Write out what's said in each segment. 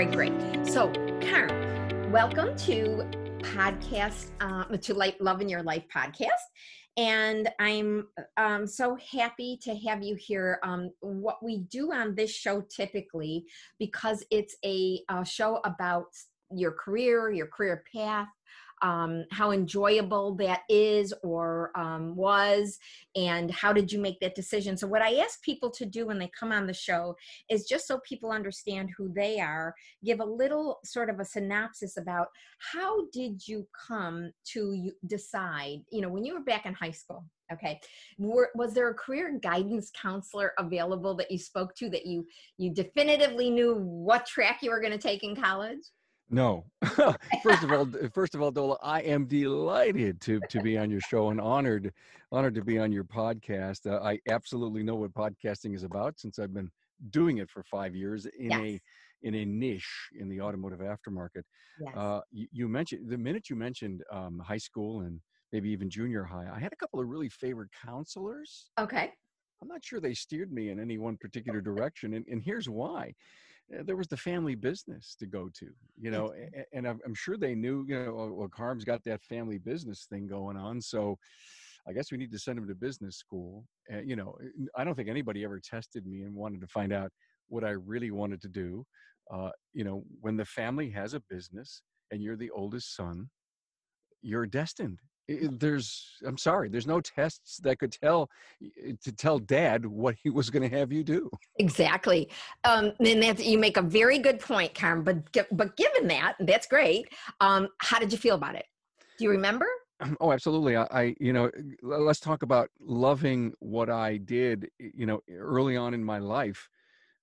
Very great. So, Carm, welcome to podcast uh, to Life, Love in Your Life podcast. And I'm um, so happy to have you here. Um, what we do on this show typically, because it's a, a show about your career, your career path, um, how enjoyable that is or um, was, and how did you make that decision. So, what I ask people to do when they come on the show is just so people understand who they are, give a little sort of a synopsis about how did you come to decide, you know, when you were back in high school, okay were, was there a career guidance counselor available that you spoke to that you you definitively knew what track you were going to take in college no. first of all, first of all, Dola, I am delighted to to be on your show and honored honored to be on your podcast. Uh, I absolutely know what podcasting is about since I've been doing it for five years in yes. a in a niche in the automotive aftermarket. Yes. Uh, you, you, mentioned the minute you mentioned um, high school and maybe even junior high. I had a couple of really favorite counselors. Okay. I'm not sure they steered me in any one particular direction, and, and here's why. Eh, there was the family business to go to, you know, and I'm sure they knew, you know, well, Carm's got that family business thing going on, so I guess we need to send him to business school. And you know, eh, I don't think anybody ever tested me and wanted to find out what I really wanted to do. Uh, you know, when the family has a business and you're the oldest son, you're destined there's i'm sorry there's no tests that could tell to tell dad what he was going to have you do. Exactly. Um and that you make a very good point Carm. but but given that that's great. Um how did you feel about it? Do you remember? Oh absolutely. I, I, you know let's talk about loving what i did you know early on in my life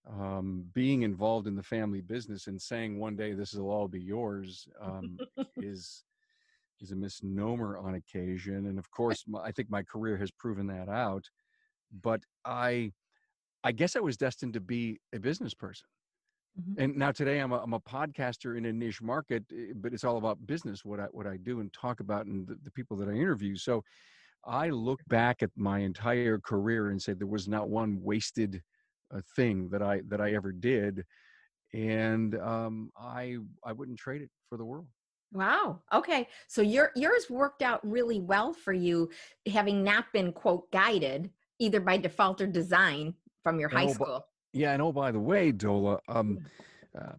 um, being involved in the family business and saying one day this will all be yours um, is is a misnomer on occasion and of course my, i think my career has proven that out but i i guess i was destined to be a business person. Mm-hmm. and now today I'm a, I'm a podcaster in a niche market eh, but it's all about business what i what i do and talk about and the, the people that i interview. So i look back at my entire career and say there was not one wasted uh, thing that i that i ever did and um, i i wouldn't trade it for the world Wow. Okay. So your yours worked out really well for you, having not been quote guided either by default or design from your high oh, school. Yeah, and oh by the way, Dola, um, uh,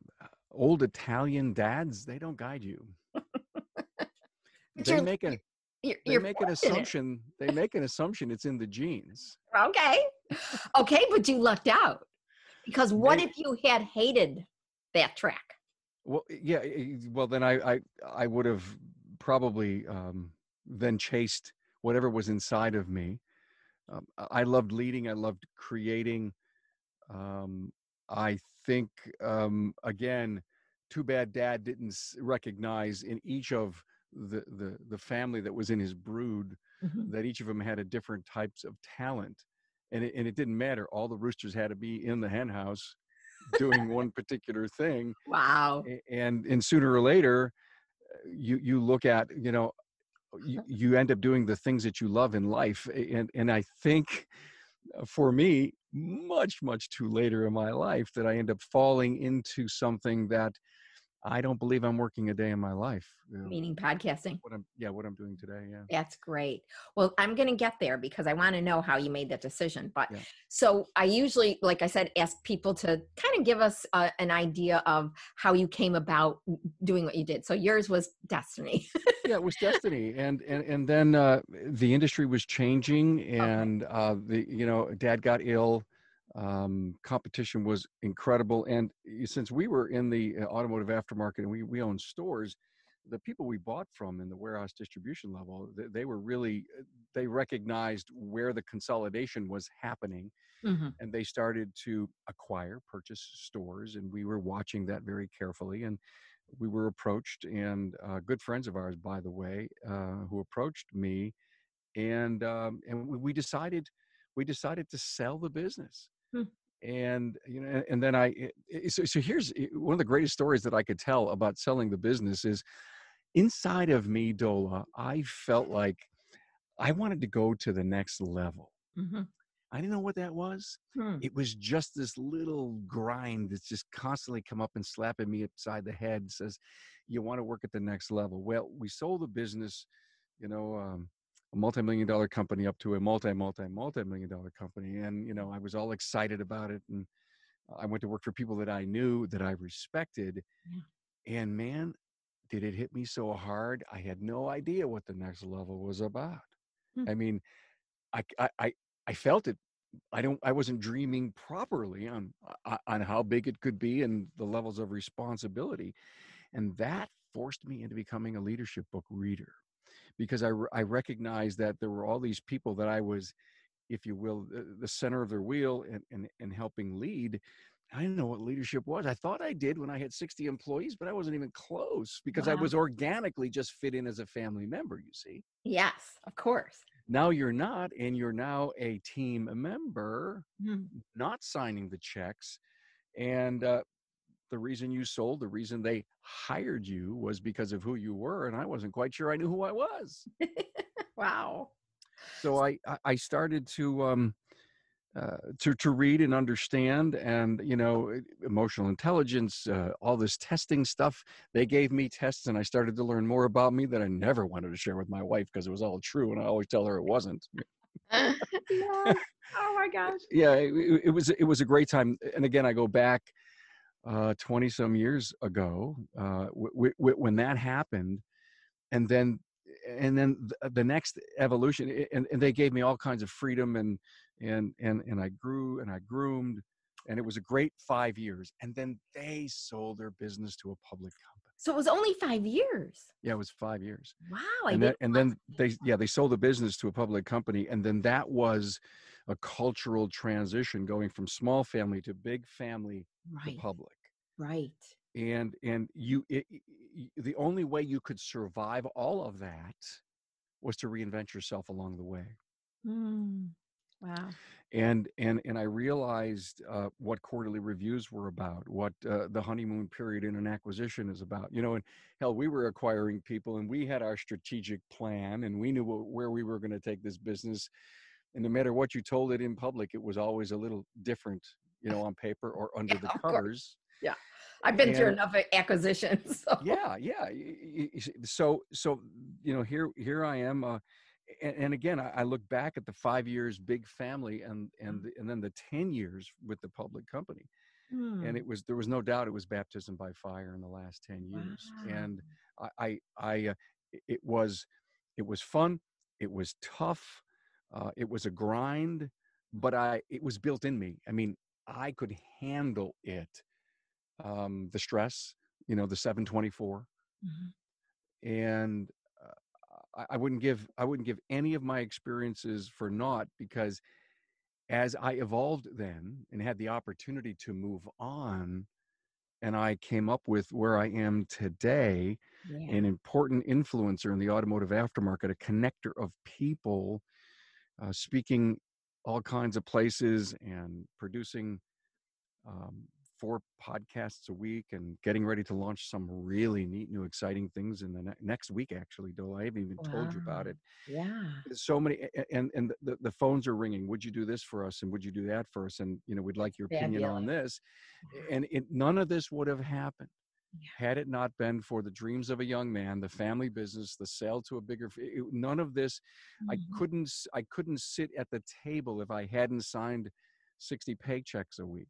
old Italian dads they don't guide you. they make a you're, they you're make an assumption. They make an assumption it's in the genes. Okay. Okay, but you lucked out because what they, if you had hated that track? Well, yeah. Well, then I I, I would have probably um, then chased whatever was inside of me. Um, I loved leading. I loved creating. Um, I think um, again, too bad Dad didn't recognize in each of the the the family that was in his brood mm-hmm. that each of them had a different types of talent, and it, and it didn't matter. All the roosters had to be in the hen house doing one particular thing. Wow. And and sooner or later, uh, you you look at you know you, you end up doing the things that you love in life and and i think uh, for me much much too later in my life that i end up falling into something that I don't believe I'm working a day in my life. You know, Meaning podcasting. What I'm, yeah, what I'm doing today. Yeah. That's great. Well, I'm going to get there because I want to know how you made that decision. But yeah. so I usually, like I said, ask people to kind of give us uh, an idea of how you came about doing what you did. So yours was destiny. yeah, it was destiny, and and and then uh, the industry was changing, and okay. uh, the you know, Dad got ill um, competition was incredible. And since we were in the uh, automotive aftermarket and we, we own stores, the people we bought from in the warehouse distribution level, they, they were really, uh, they recognized where the consolidation was happening. Mm-hmm. And they started to acquire, purchase stores. And we were watching that very carefully. And we were approached, and uh, good friends of ours, by the way, uh, who approached me. And, um, and we decided, we decided to sell the business. Hmm. And you know, and then I so, so here's one of the greatest stories that I could tell about selling the business is inside of me, Dola. I felt like I wanted to go to the next level. Mm-hmm. I didn't know what that was. Hmm. It was just this little grind that's just constantly come up and slapping me upside the head. and Says, "You want to work at the next level." Well, we sold the business, you know, um, a multi-million dollar company up to a multi, multi, multi-million dollar company, and you know, I was all excited about it, and I went to work for people that I knew that I respected, Yeah. and man, did it hit me so hard. I had no idea what the next level was about. Hmm. I mean, I, I, I, I felt it. I don't. I wasn't dreaming properly on on- on how big it could be and the levels of responsibility, and that forced me into becoming a leadership book reader, because I I recognized that there were all these people that I was, if you will, the, center of their wheel and, and and helping lead. I didn't know what leadership was. I thought I did when I had 60 employees, but I wasn't even close because I was organically just fit in as a family member, you see. Yes, of course. Now you're not, and you're now a team member, Hmm. not signing the checks. And uh, the reason you sold, the reason they hired you was because of who you were. And I wasn't quite sure I knew who I was. Wow. So I, I- started to, um, uh, to to read and understand, and you know, emotional intelligence, uh, all this testing stuff. They gave me tests, and I started to learn more about me that I never wanted to share with my wife because it was all true, and I always tell her it wasn't. yes. Oh my gosh. yeah it- it was it was a great time and again i go back uh 20 some years ago uh w- w- when that happened and then and then th- the next evolution and, and they gave me all kinds of freedom and and and and i grew and i groomed and it was a great five years and then they sold their business to a public company So it was only five years. yeah it was five years Wow. And didn't and then they yeah they sold the business to a public company and then that was a cultural transition going from small family to big family to Right. public Right. and and you it, it- the only way you could survive all of that was to reinvent yourself along the way Hmm. Wow. and and and i realized uh, what quarterly reviews were about what uh, the honeymoon period in an acquisition is about you know and hell we were acquiring people and we had our strategic plan and we knew wh- where we were going to take this business and no matter what you told it in public it was always a little different you know on paper or under Yeah, the covers. Yeah, I've been through enough acquisitions. So. yeah yeah so so you know here here i am uh, and, and again I, I look back at the five years big family and and the, and then the 10 years with the public company Hmm. and it was there was no doubt it was baptism by fire in the last 10 years and i i, I uh, it was it was fun it was tough uh, it was a grind but i it was built in me i mean i could handle it um the stress you know the 724 Mhm. and uh, I, I wouldn't give I wouldn't give any of my experiences for naught because as I evolved then and had the opportunity to move on, and I came up with where I am today, Yeah. an important influencer in the automotive aftermarket, a connector of people, uh, speaking all kinds of places and producing um, four podcasts a week and getting ready to launch some really neat, new, exciting things in the ne- next week. Actually, Dola, I haven't even told you about it. Yeah. So many, and and the, the phones are ringing. Would you do this for us? And would you do that for us? And you know, we'd like your opinion on this. And it, none of this would have happened Yeah. had it not been for the dreams of a young man, the family business, the sale to a bigger, it, none of this I Mhm. couldn't I couldn't sit at the table if I hadn't signed 60 paychecks a week.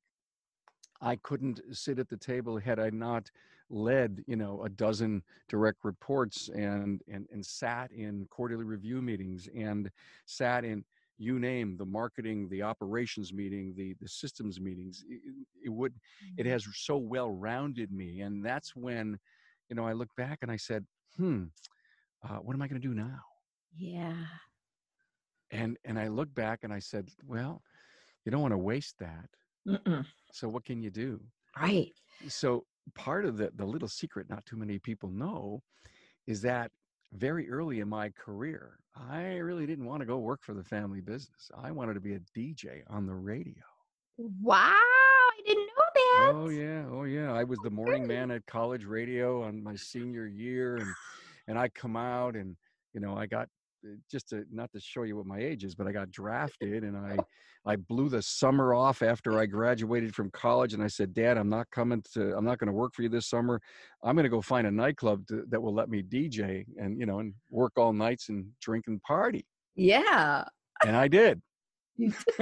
I couldn't sit at the table had I not led, you know, a dozen direct reports and and and sat in quarterly review meetings and sat in you name the marketing, the operations meeting, the the systems meetings. It, it- would it Mhm. has so well rounded me and that's when you know I look back and I said, "Hmm, uh, what am I going to do now?" Yeah. and and i look back and i said well you don't want to waste that Mm-mm. so what can you do Right. so part of the the little secret not too many people know is that very early in my career i really didn't want to go work for the family business i wanted to be a dj on the radio Wow. I didn't know that. oh yeah oh yeah i was the morning man at college radio on my senior year and and i come out and you know i got just to not to show you what my age is, but I got drafted and I I blew the summer off after I graduated from college and I said, "Dad, I'm not coming to I'm not going to work for you this summer. I'm going to go find a nightclub to, that will let me DJ and, you know, and work all nights and drink and party." Yeah. And I did.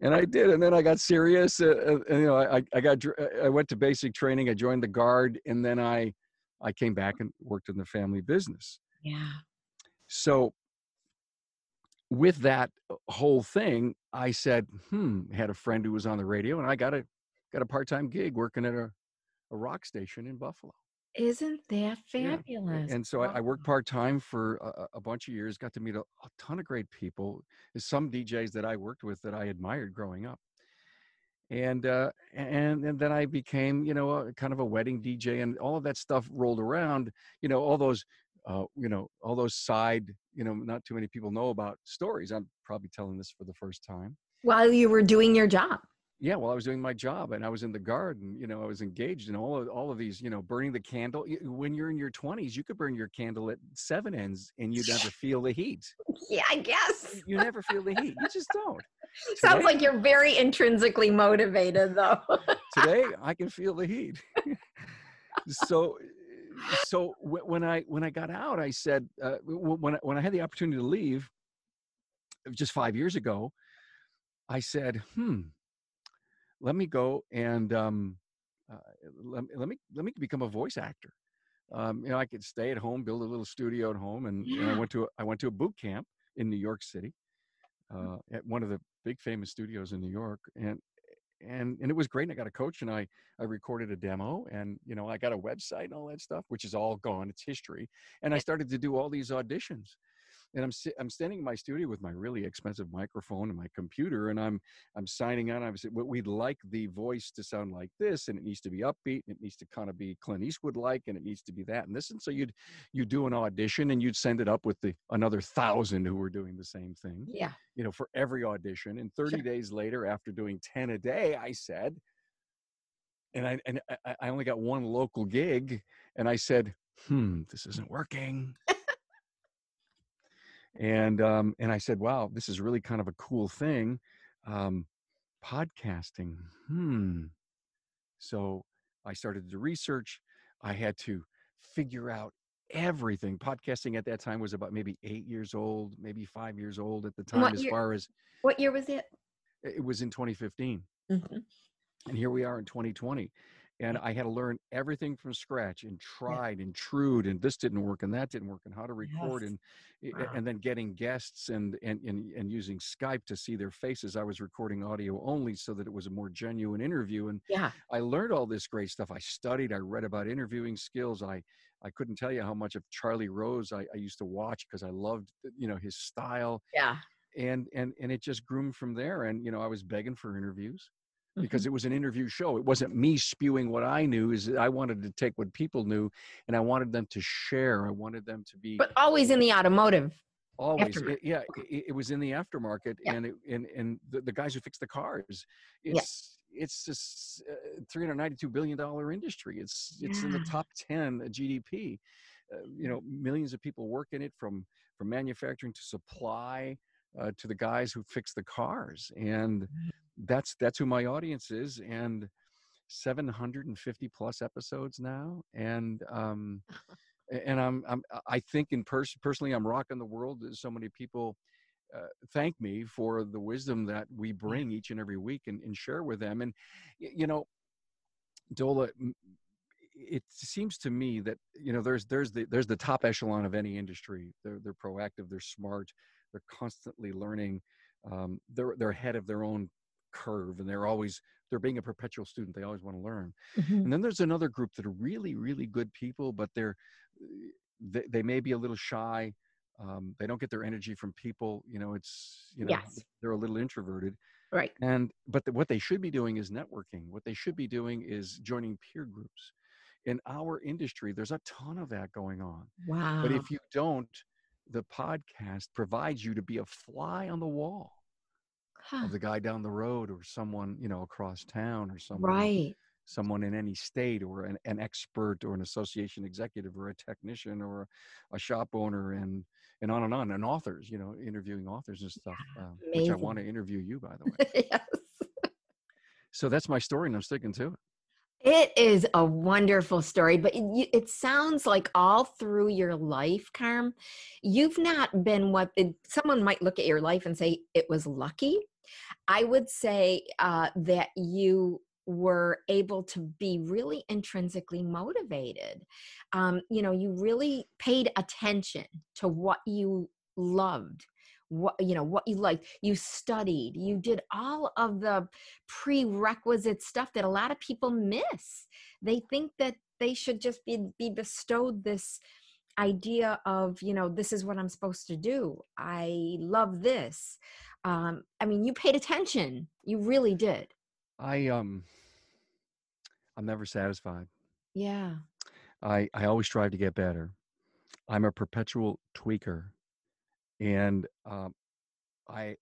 and I did, and then I got serious. Uh, uh, and, you know, I, I got I went to basic training. I joined the guard, and then I I came back and worked in the family business. Yeah. So with that uh, whole thing, I said, hmm, had a friend who was on the radio and I got a got a part-time gig working at a, a rock station in Buffalo. Isn't that fabulous? Yeah. And so I, I, worked part-time for a, a, bunch of years, got to meet a, a ton of great people. Some DJs that I worked with that I admired growing up and uh, and and then I became you know a, kind of a wedding DJ and all of that stuff rolled around you know all those uh, you know all those side you know not too many people know about stories I'm probably telling this for the first time. While you were doing your job. Yeah well i was doing my job and i was in the garden you know i was engaged in all of all of these you know burning the candle when you're in your 20s you could burn your candle at seven ends and you never feel the heat. Yeah i guess. You never feel the heat you just don't. Sounds like you're very intrinsically motivated though. Today i can feel the heat. So so when i when i got out i said uh, when, I, when i had the opportunity to leave just five years ago i said hmm let me go and um, uh, let, let, me let me become a voice actor. Um, you know, I could stay at home, build a little studio at home, and, yeah. and I went to a, I went to a boot camp in New York City, mm. uh, at one of the big famous studios in New York, and and and it was great. And I got a coach, and I I recorded a demo, and you know I got a website and all that stuff, which is all gone. It's history. And I started to do all these auditions, and I'm I'm standing in my studio with my really expensive microphone and my computer, and I'm I'm signing on. I'm saying, we'd like the voice to sound like this, and it needs to be upbeat, and it needs to kind of be Clint Eastwood like, and it needs to be that and this. And so you'd you do an audition, and you'd send it up with the another thousand who were doing the same thing. Yeah, you know, for every audition. And 30 sure. days later, after doing 10 a day, I said, and I and I only got one local gig, and I said, "Hmm, this isn't working." And um, and I said, "Wow, this is really kind of a cool thing, um, podcasting." Hmm. So I started to research. I had to figure out everything. Podcasting at that time was about maybe eight years old, maybe five years old at the time. As year, far as what year was it? It was in 2015, mm-hmm. and here we are in 2020 and I had to learn everything from scratch and tried yeah. and trued and this didn't work and that didn't work and how to record yes. and eh, eh, wow. and then getting guests and, and and and using Skype to see their faces. I was recording audio only so that it was a more genuine interview and yeah. I learned all this great stuff. I studied, I read about interviewing skills. I I couldn't tell you how much of Charlie Rose I, I used to watch because I loved eh, you know his style. Yeah. And and and it just groomed from there. And you know, I was begging for interviews because mm-hmm. it was an interview show. It wasn't me spewing what I knew. Is I wanted to take what people knew, and I wanted them to share. I wanted them to be. But always in the automotive. Always, it, yeah. It, it, was in the aftermarket, yeah. and it, and and the, the, guys who fix the cars. It's yeah. it's this uh, three hundred ninety two billion dollar industry. It's it's yeah. in the top ten GDP. Uh, you know, millions of people work in it from from manufacturing to supply uh, to the guys who fix the cars and mm-hmm that's that's who my audience is and 750 plus episodes now and um and i'm i'm i think in person personally i'm rocking the world so many people uh, thank me for the wisdom that we bring each and every week and, and share with them and you know dola it seems to me that you know there's there's the there's the top echelon of any industry. They're they're proactive they're smart they're constantly learning um, they're they're ahead of their own curve and they're always they're being a perpetual student they always want to learn. Mm-hmm. and then there's another group that are really really good people but they're they, they may be a little shy um, they don't get their energy from people you know it's you know yes. they're a little introverted. Right. And but the, what they should be doing is networking. What they should be doing is joining peer groups. In our industry there's a ton of that going on. Wow but if you don't the podcast provides you to be a fly on the wall huh. of the guy down the road or someone you know across town or someone right someone in any state or an, an expert or an association executive or a technician or a shop owner and and on and on, and authors, you know, interviewing authors and stuff, uh, which I want to interview you, by the way. yes. So that's my story, and I'm sticking to it. It is a wonderful story, but it, it sounds like all through your life, Carm, you've not been what it, someone might look at your life and say it was lucky. I would say uh, that you were able to be really intrinsically motivated. Um, you know, you really paid attention to what you loved what you know what you liked. You studied. You did all of the prerequisite stuff that a lot of people miss. They think that they should just be be bestowed this idea of you know this is what i'm supposed to do. I love this um i mean you paid attention you really did I um, I'm never satisfied. yeah I I always strive to get better. I'm a perpetual tweaker, and um, I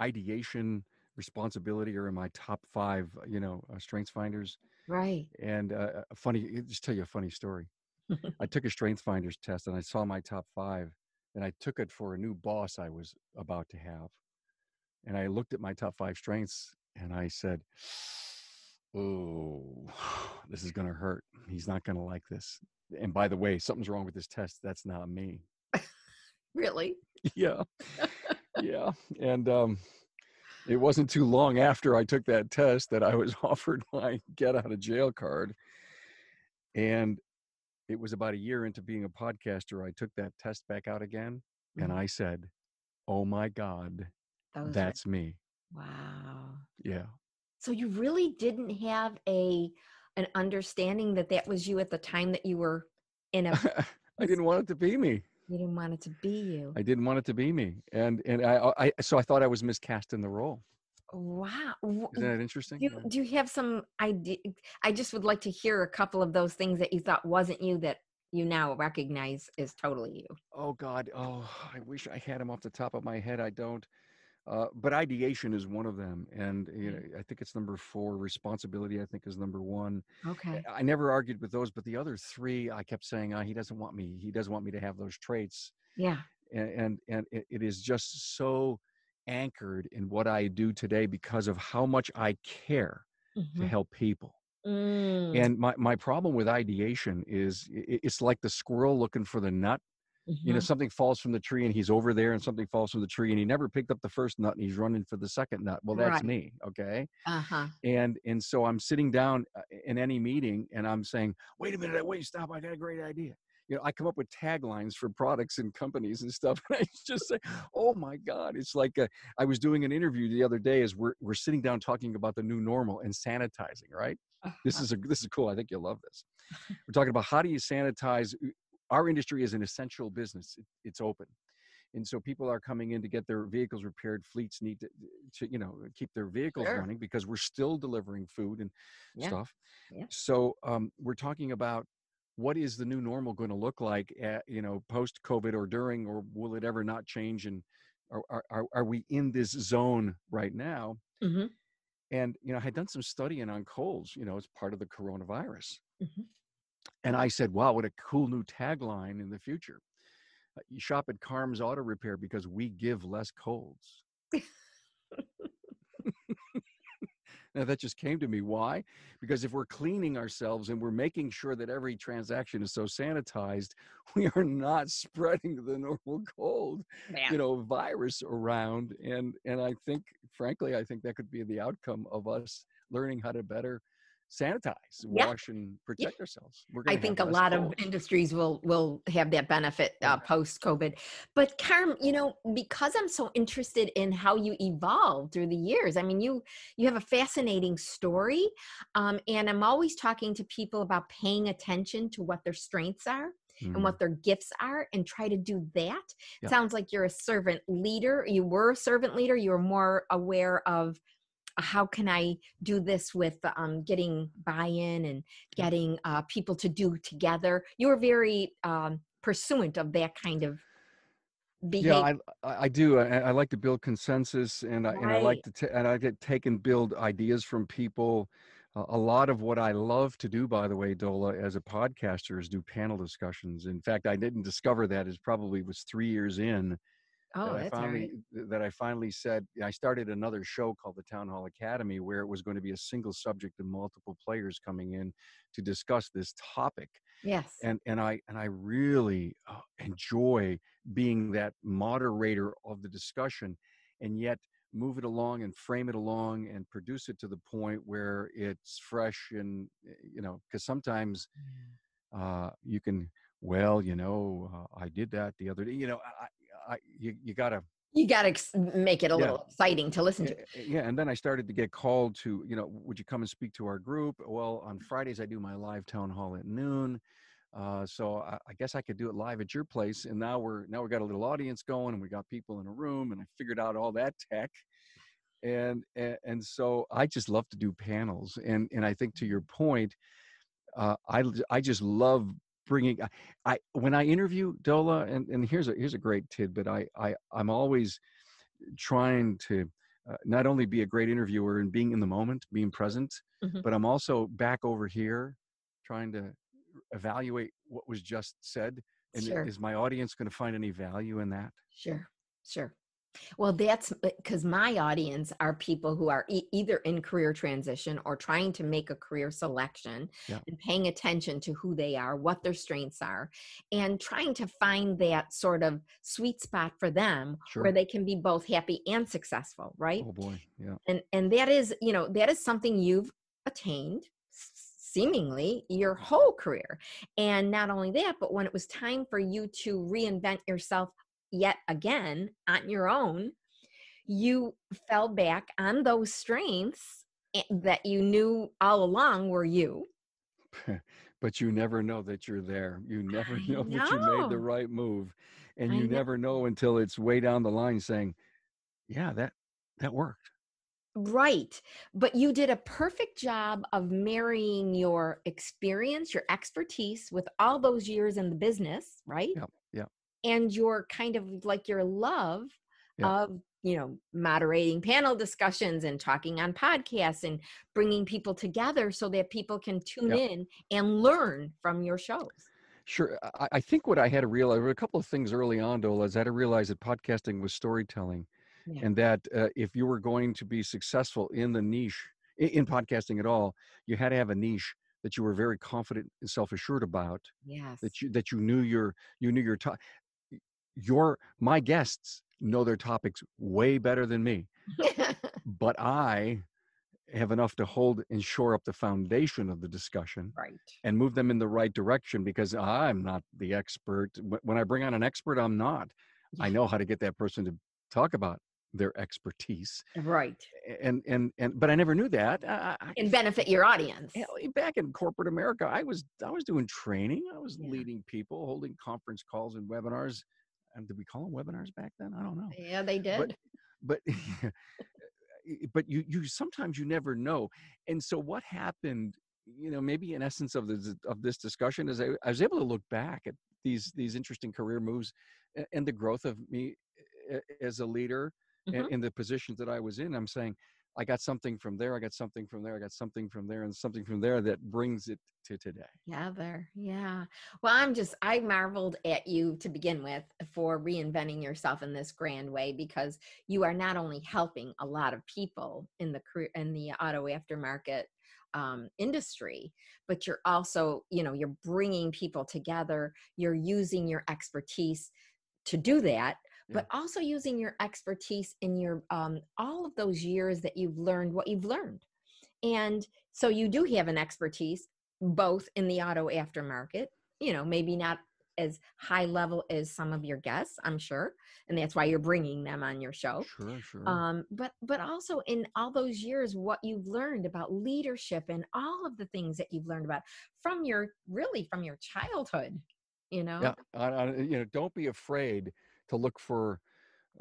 ideation, responsibility are in my top five. You know, uh, strengths finders. right And uh, a funny, just tell you a funny story. I took a strengths finders test, and I saw my top five, and I took it for a new boss I was about to have, and I looked at my top five strengths, and I said. Oh, this is going to hurt. He's not going to like this and by the way, something's wrong with this test. That's not me. really yeah. yeah. And um, it wasn't too long after I took that test that I was offered my get out of jail card. And it was about a year into being a podcaster, I took that test back out again and Mhm. I said, Oh my God, Those were- that's me. wow Yeah. so you really didn't have a an understanding that that was you at the time that you were in a I didn't want it to be me. you didn't want it to be you I didn't want it to be me. And and I, uh, I so I thought I was miscast in the role. wow Isn't that interesting? do Yeah. do you have some idea i just would like to hear a couple of those things that you thought wasn't you that you now recognize is totally you Oh God! Oh, I wish I had them off the top of my head. I don't. Uh, but ideation is one of them, and you know, I think it's number four. Responsibility, I think, is number one. okay I never argued with those, but the other three, I kept saying, ah, he doesn't want me. He doesn't want me to have those traits, yeah and and, and it, it is just so anchored in what I do today because of how much I care to Mhm. help people. Mm, And my my problem with ideation is it's like the squirrel looking for the nut you know mhm. something falls from the tree and he's over there and something falls from the tree and he never picked up the first nut and he's running for the second nut well that's Right. me okay uh-huh and and so i'm sitting down uh, in any meeting and i'm saying wait a minute wait stop i got a great idea you know i come up with taglines for products and companies and stuff and i just say oh my god it's like uh, i was doing an interview the other day as we're, we're sitting down talking about the new normal and sanitizing right this Uh-huh. is a this is cool i think you'll love this we're talking about how do you sanitize our industry is an essential business it, it's open and so people are coming in to get their vehicles repaired fleets need to, to you know keep their vehicles Sure. running because we're still delivering food and Yeah. stuff Yeah. so um, we're talking about what is the new normal going to look like at, you know post covid or during or will it ever not change and are, are, are- we in this zone right now Mhm. and you know i had done some studying on colds you know as part of the coronavirus Mhm. And i said wow what a cool new tagline in the future. Uh, you shop at carm's auto repair because we give less colds. Now that just came to me. Why? Because if we're cleaning ourselves and we're making sure that every transaction is so sanitized we are not spreading the normal cold Yeah. you know virus around and and i think frankly i think that could be the outcome of us learning how to better sanitize Yeah. wash and protect ourselves We're I think a lot of industries will will have that benefit uh, post COVID. But Carm, you know, because I'm so interested in how you evolved through the years. I mean, you you have a fascinating story, um, and I'm always talking to people about paying attention to what their strengths are and what their gifts are, and try to do that. Yeah. Sounds like you're a servant leader. You were a servant leader. You were more aware of how can I do this with um, getting buy-in and getting uh, people to do together. You were very um, pursuant of that kind of behavior. yeah I, I do I, I like to build consensus and I, and I like to ta- and I get take and build ideas from people a a lot of what I love to do, by the way, Dola, as a podcaster, is do panel discussions. In fact, I didn't discover that is probably was three years in Oh, that I that's all finally right. that I finally said I started another show called the Town Hall Academy where it was going to be a single subject and multiple players coming in to discuss this topic Yes. and and I and I really uh, enjoy being that moderator of the discussion and yet move it along and frame it along and produce it to the point where it's fresh and uh, you know because sometimes uh, you can well you know uh, I did that the other day you know I, I you, you gotta You got to ex- make it a Yeah. little exciting to listen to. yeah, and then I started to get called to, you know, would you come and speak to our group? Well, on Fridays I do my live town hall at noon, uh, so I, I guess I could do it live at your place. And now we're now we got a little audience going, and we got people in a room, and I figured out all that tech, and and, and so I just love to do panels, and and I think to your point, uh, I just love bringing I, I when I interview Dola, and and here's a here's a great tidbit. I I I'm always trying to uh, not only be a great interviewer and being in the moment, being present, Mhm. but I'm also back over here trying to evaluate what was just said. And Sure. is my audience going to find any value in that? Sure, sure. Well, that's uh, because my audience are people who are e- either in career transition or trying to make a career selection Yeah. and paying attention to who they are, what their strengths are, and trying to find that sort of sweet spot for them Sure. where they can be both happy and successful, right? Oh boy, yeah. and and that is you know that is something you've attained seemingly your whole career and not only that but when it was time for you to reinvent yourself yet again on your own you fell back on those strengths eh, that you knew all along were you but you never know that you're there. You never I know that you made the right move, and you know. never know until it's way down the line saying, "Yeah, that that worked." Right. But you did a perfect job of marrying your experience, your expertise with all those years in the business, right? Yep. And your kind of like your love Yep. of, you know, moderating panel discussions and talking on podcasts and bringing people together so that people can tune Yep. in and learn from your shows. Sure. I, I think what I had to realize were a couple of things early on, Dola, is I had to realize that podcasting was storytelling, Yeah. and that uh, if you were going to be successful in the niche in, in podcasting at all, you had to have a niche that you were very confident and self-assured about. Yes. That you that you knew your you knew your to- your my guests know their topics way better than me, but I have enough to hold and shore up the foundation of the discussion right. and move them in the right direction because I'm not the expert. When I bring on an expert, I'm not. I know how to get that person to talk about their expertise, Right. and and and but I never knew that. I, And benefit your audience. hell, back in corporate America, I was I was doing training. I was Yeah. leading people, holding conference calls and webinars. And did we call them webinars back then? I don't know Yeah, they did. but but you you sometimes you never know and so what happened you know maybe in essence of this of this discussion is I, I was able to look back at these these interesting career moves and the growth of me as a leader and Mhm. in the positions that I was in I'm saying I got something from there I got something from there I got something from there and something from there that brings it to today Yeah, there. Yeah. Well, I'm just, I marveled at you to begin with for reinventing yourself in this grand way because you are not only helping a lot of people in the career, in the auto aftermarket um, industry, but you're also, you know, you're bringing people together. You're using your expertise to do that, but also using your expertise in your, um, all of those years that you've learned what you've learned. And so you do have an expertise both in the auto aftermarket, you know, maybe not as high level as some of your guests, I'm sure, and that's why you're bringing them on your show. sure sure Um, but but also in all those years, what you've learned about leadership and all of the things that you've learned about from your really from your childhood, you know. yeah I, I, you know don't be afraid to look for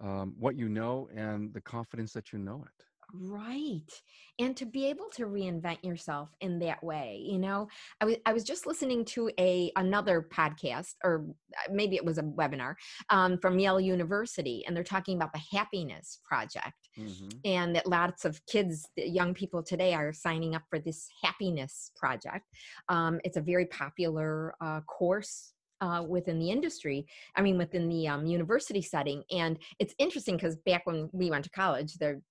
um, what you know and the confidence that you know it Right. And to be able to reinvent yourself in that way, you know, I was I was just listening to a another podcast or uh, maybe it was a webinar um, from Yale University and they're talking about the happiness project Mhm. and that lots of kids young people today are signing up for this happiness project um, it's a very popular uh, course uh, within the industry i mean within the um, university setting and it's interesting because back when we went to college there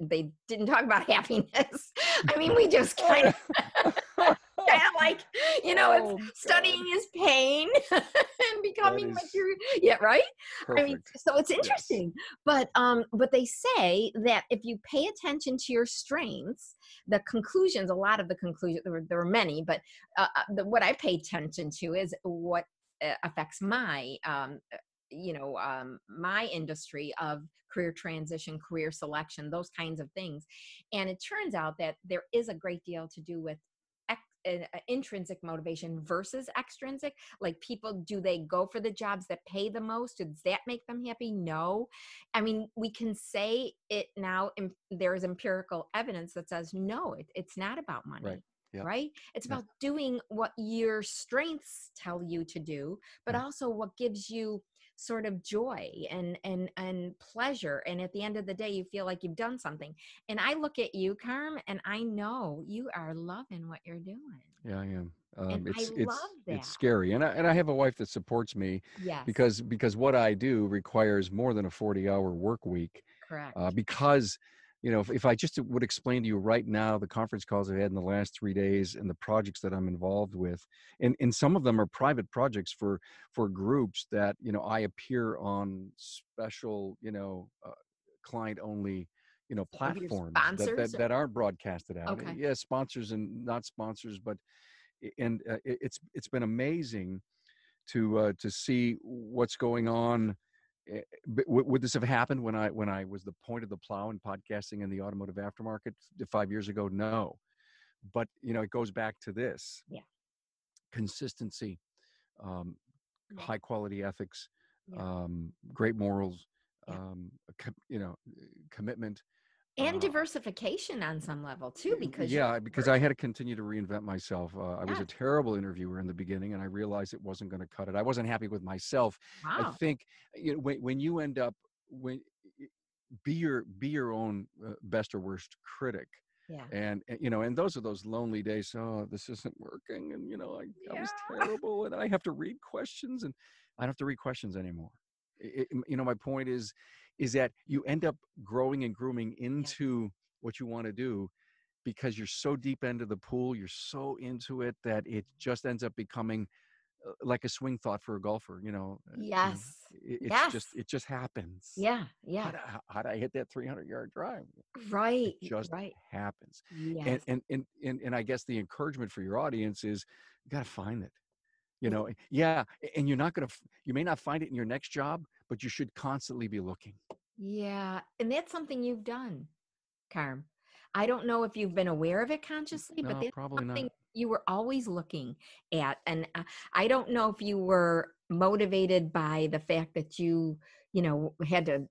they didn't talk about happiness i mean we just kind of kind of like you know Oh, it's studying is pain and becoming material yeah right Perfect. I mean, so it's Yes. interesting, but um, but they say that if you pay attention to your strengths, the conclusions, a lot of the conclusions, there were, there were many, but uh, uh, the, what I pay attention to is what affects my, um, uh, you know, um, my industry of career transition, career selection, those kinds of things, and it turns out that there is a great deal to do with. uh, intrinsic motivation versus extrinsic. Like people do they go for the jobs that pay the most? Does that make them happy? No. I mean we can say it now there is empirical evidence that says no it, it's not about money. Right. Yep. right it's Yep. about doing what your strengths tell you to do but Mm. also what gives you sort of joy and and and pleasure and at the end of the day you feel like you've done something and i look at you carm and i know you are loving what you're doing Yeah, I am. Um, And I it's it's love that. it's scary, and I and I have a wife that supports me yes because because what I do requires more than a forty hour work week. correct Uh, because you know, if, if I just would explain to you right now the conference calls I've had in the last three days and the projects that I'm involved with, and and some of them are private projects for for groups that you know I appear on special you know uh, client only you know platforms that, that that aren't broadcasted out. Okay. Yeah, sponsors and not sponsors, but and uh, it, it's it's been amazing to uh, to see what's going on. Eh, Would this have happened when I when I was the point of the plow in podcasting in the automotive aftermarket five years ago? No, but you know it goes back to this. Yeah. Consistency, um, Yeah. high quality ethics, Yeah. um, great morals, um, com- you know, commitment. And uh, diversification on some level too because yeah because i had to continue to reinvent myself uh, i was a terrible interviewer in the beginning and i realized it wasn't going to cut it i wasn't happy with myself. I think you know, when, when you end up when be your be your own uh, best or worst critic yeah. and you know and those are those lonely days oh this isn't working and you know i, I was terrible and i have to read questions and i don't have to read questions anymore. It- you know my point is is that you end up growing and grooming into what you want to do because you're so deep into the pool you're so into it that it just ends up becoming uh, like a swing thought for a golfer you know uh, yes. it, it's just it just happens. Yeah how yeah. How'd I hit that 300 yard drive? Right it just right. happens. Yes. and, and and and and I guess the encouragement for your audience is you got to find it. You know, yeah, and you're not going to you may not find it in your next job, but you should constantly be looking. yeah and that's something you've done carm i don't know if you've been aware of it consciously but that's probably not. something you were always looking at and uh, i don't know if you were motivated by the fact that you you know had to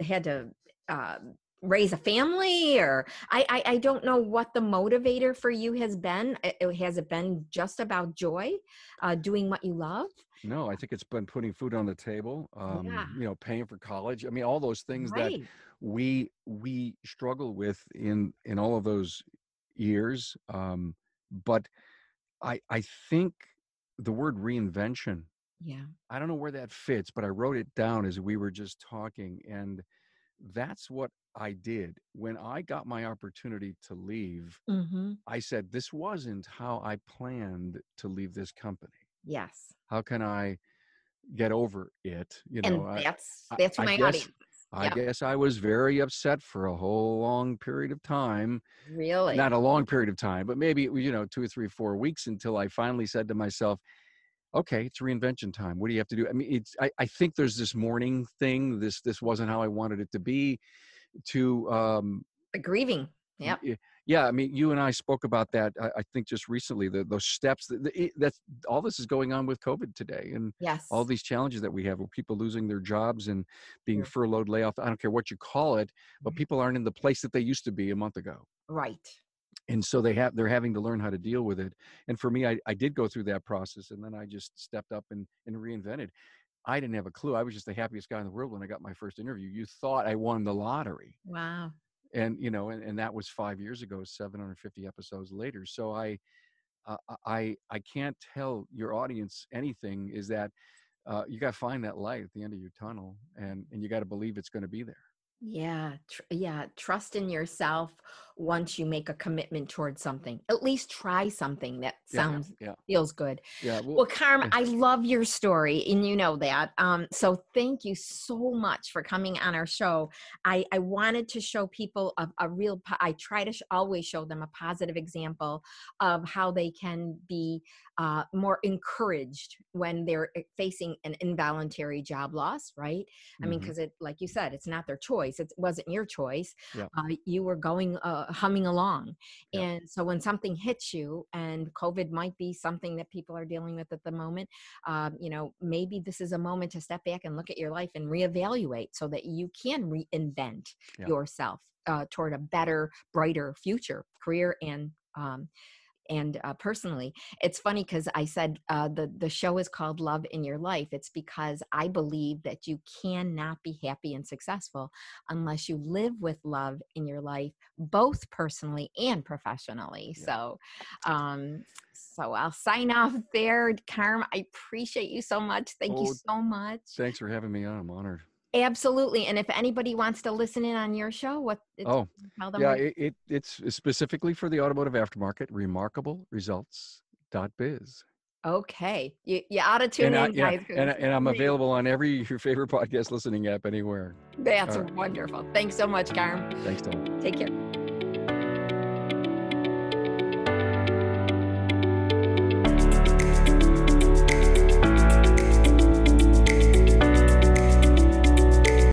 had to uh, raise a family or I, I i don't know what the motivator for you has been uh, has it been just about joy uh doing what you love No, I think it's been putting food on the table. Um, Yeah. You know, paying for college. I mean, all those things that we we struggle with in in all of those years. Um, but I I think the word reinvention yeah I don't know where that fits, but I wrote it down as we were just talking. And that's what I did. When I got my opportunity to leave, mm-hmm. I said, This wasn't how I planned to leave this company. Yes How can I get over it? You know, and I, that's I- that's I my guess- audience. I yeah. guess I was very upset for a whole long period of time. really Not a long period of time, but maybe, you know, two or three, four weeks until I finally said to myself, okay, it's reinvention time. What do you have to do? I mean, it's, I, I think there's this morning thing, this, this wasn't how I wanted it to be to, um, The grieving Yep. Yeah, I mean, you and I spoke about that. I, I think just recently, the, those steps. That, the- that's all this is going on with COVID today, and Yes. all these challenges that we have, with people losing their jobs and being Yeah. furloughed, layoff. I don't care what you call it, but Mhm. people aren't in the place that they used to be a month ago, right. and so they have they're having to learn how to deal with it. And for me, I, I did go through that process, and then I just stepped up and and reinvented. I didn't have a clue. I was just the happiest guy in the world when I got my first interview. You thought I won the lottery Wow. And you know and, and that was five years ago 750 episodes later so i uh, i i can't tell your audience anything is that uh, you got to find that light at the end of your tunnel and and you got to believe it's going to be there Yeah, tr- yeah. Trust in yourself once you make a commitment towards something. At least try something that sounds yeah feels good. yeah well, Well, Carm. I love your story, and you know that. Um, so thank you so much for coming on our show. I, I wanted to show people a, a real. po- I try to sh- always show them a positive example of how they can be uh, more encouraged when they're eh, facing an involuntary job loss. Right? I mean, mhm. because it, like you said, it's not their choice. It wasn't your choice. Yeah. Uh, you were going uh, humming along, Yeah. and so when something hits you, and COVID might be something that people are dealing with at the moment, um, you know, maybe this is a moment to step back and look at your life and reevaluate so that you can reinvent Yeah. yourself uh, toward a better, brighter future, career and um, and uh, personally it's funny because i said uh, the the show is called love in your life. It's because i believe that you cannot be happy and successful unless you live with love in your life both personally and professionally. Yeah. so um so i'll sign off there carm. I appreciate you so much. Thank you Oh, so much. thanks for having me on. I'm honored absolutely and if anybody wants to listen in on your show what it's, oh yeah it, it it's specifically for the automotive aftermarket remarkable results dot biz okay you, you ought to tune and, I, in yeah, guys 'cause and, I- and i'm available on every your favorite podcast listening app anywhere That's right. wonderful. Thanks so much, Carm. thanks tom Take care.